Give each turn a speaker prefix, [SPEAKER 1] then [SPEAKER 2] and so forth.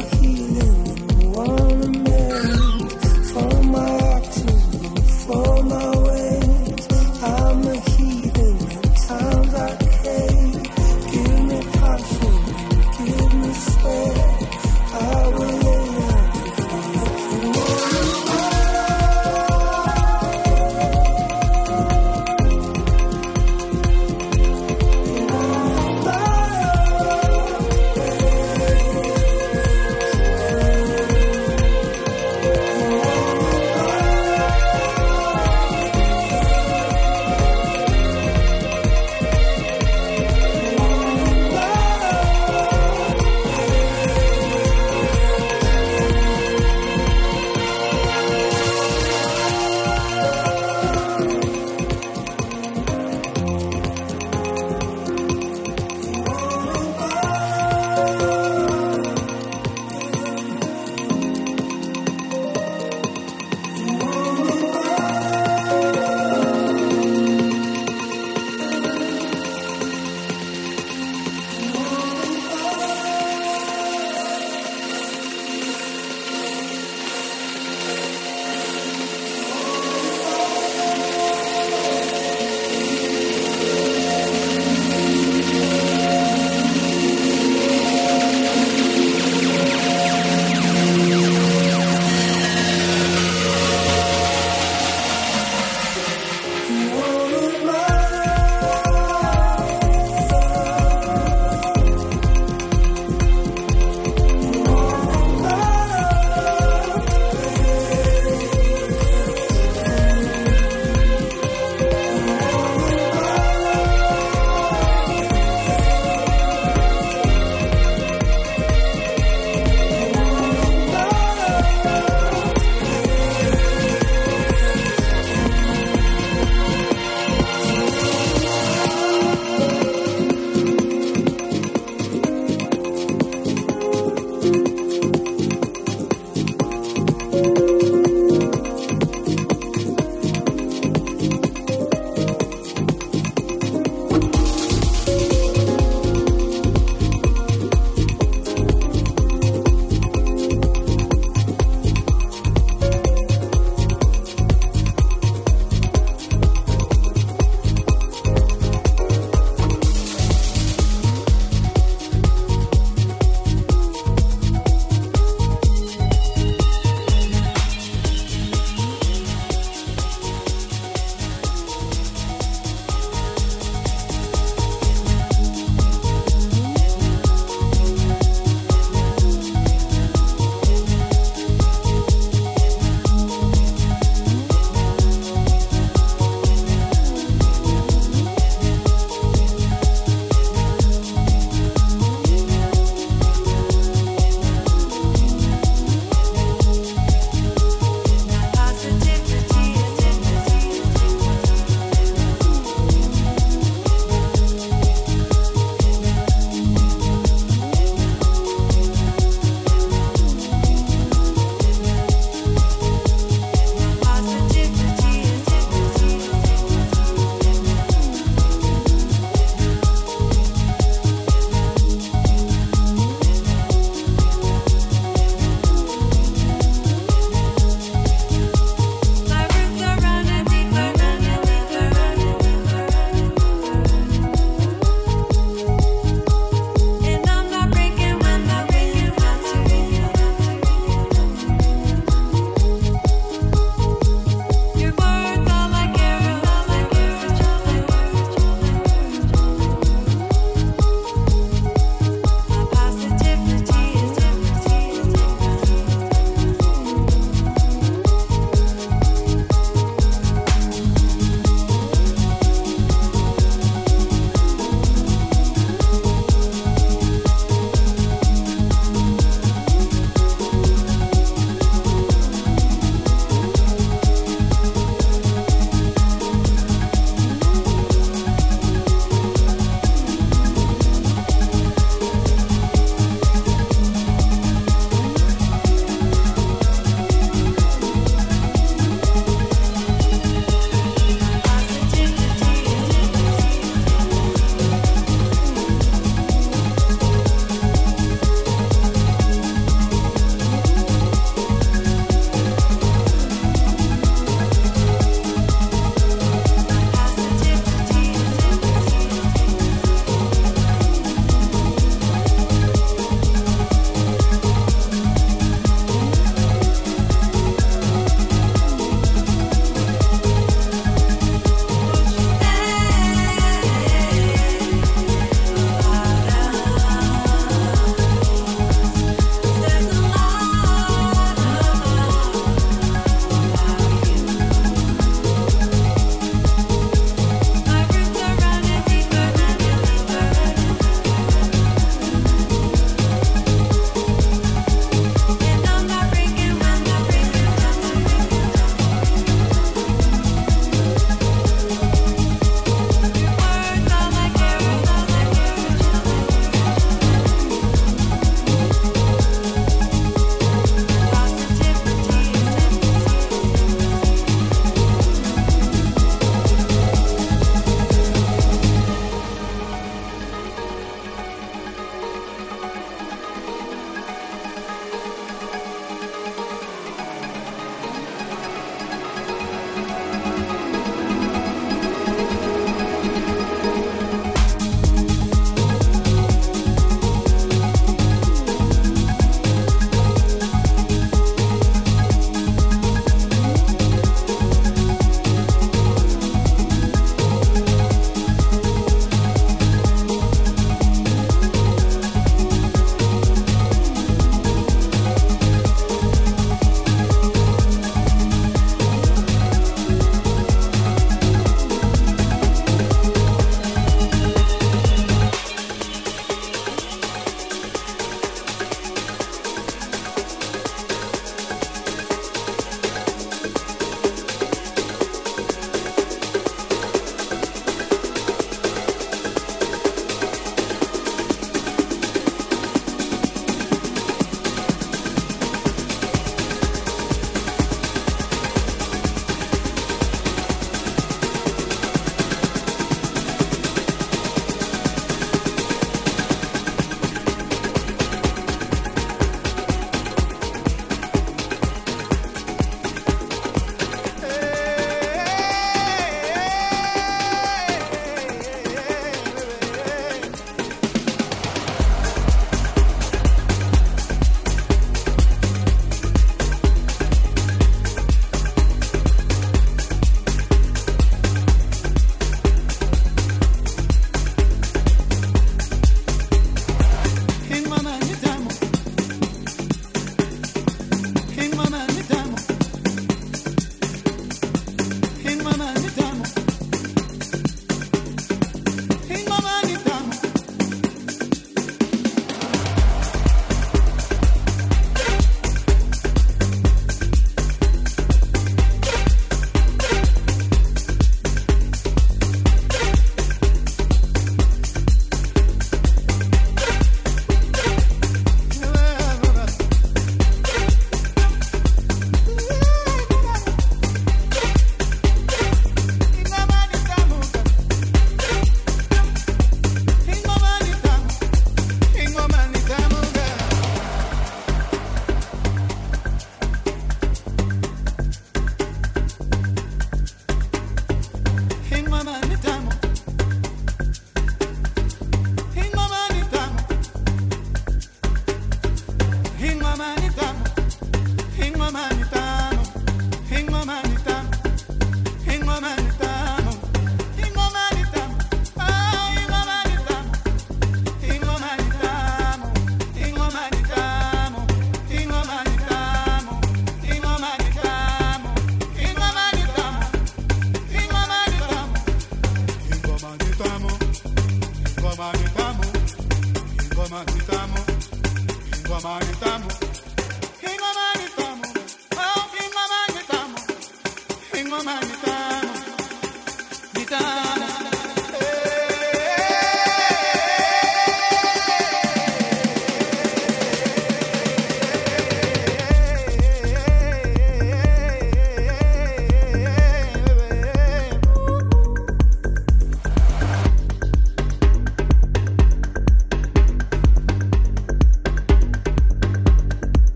[SPEAKER 1] love you.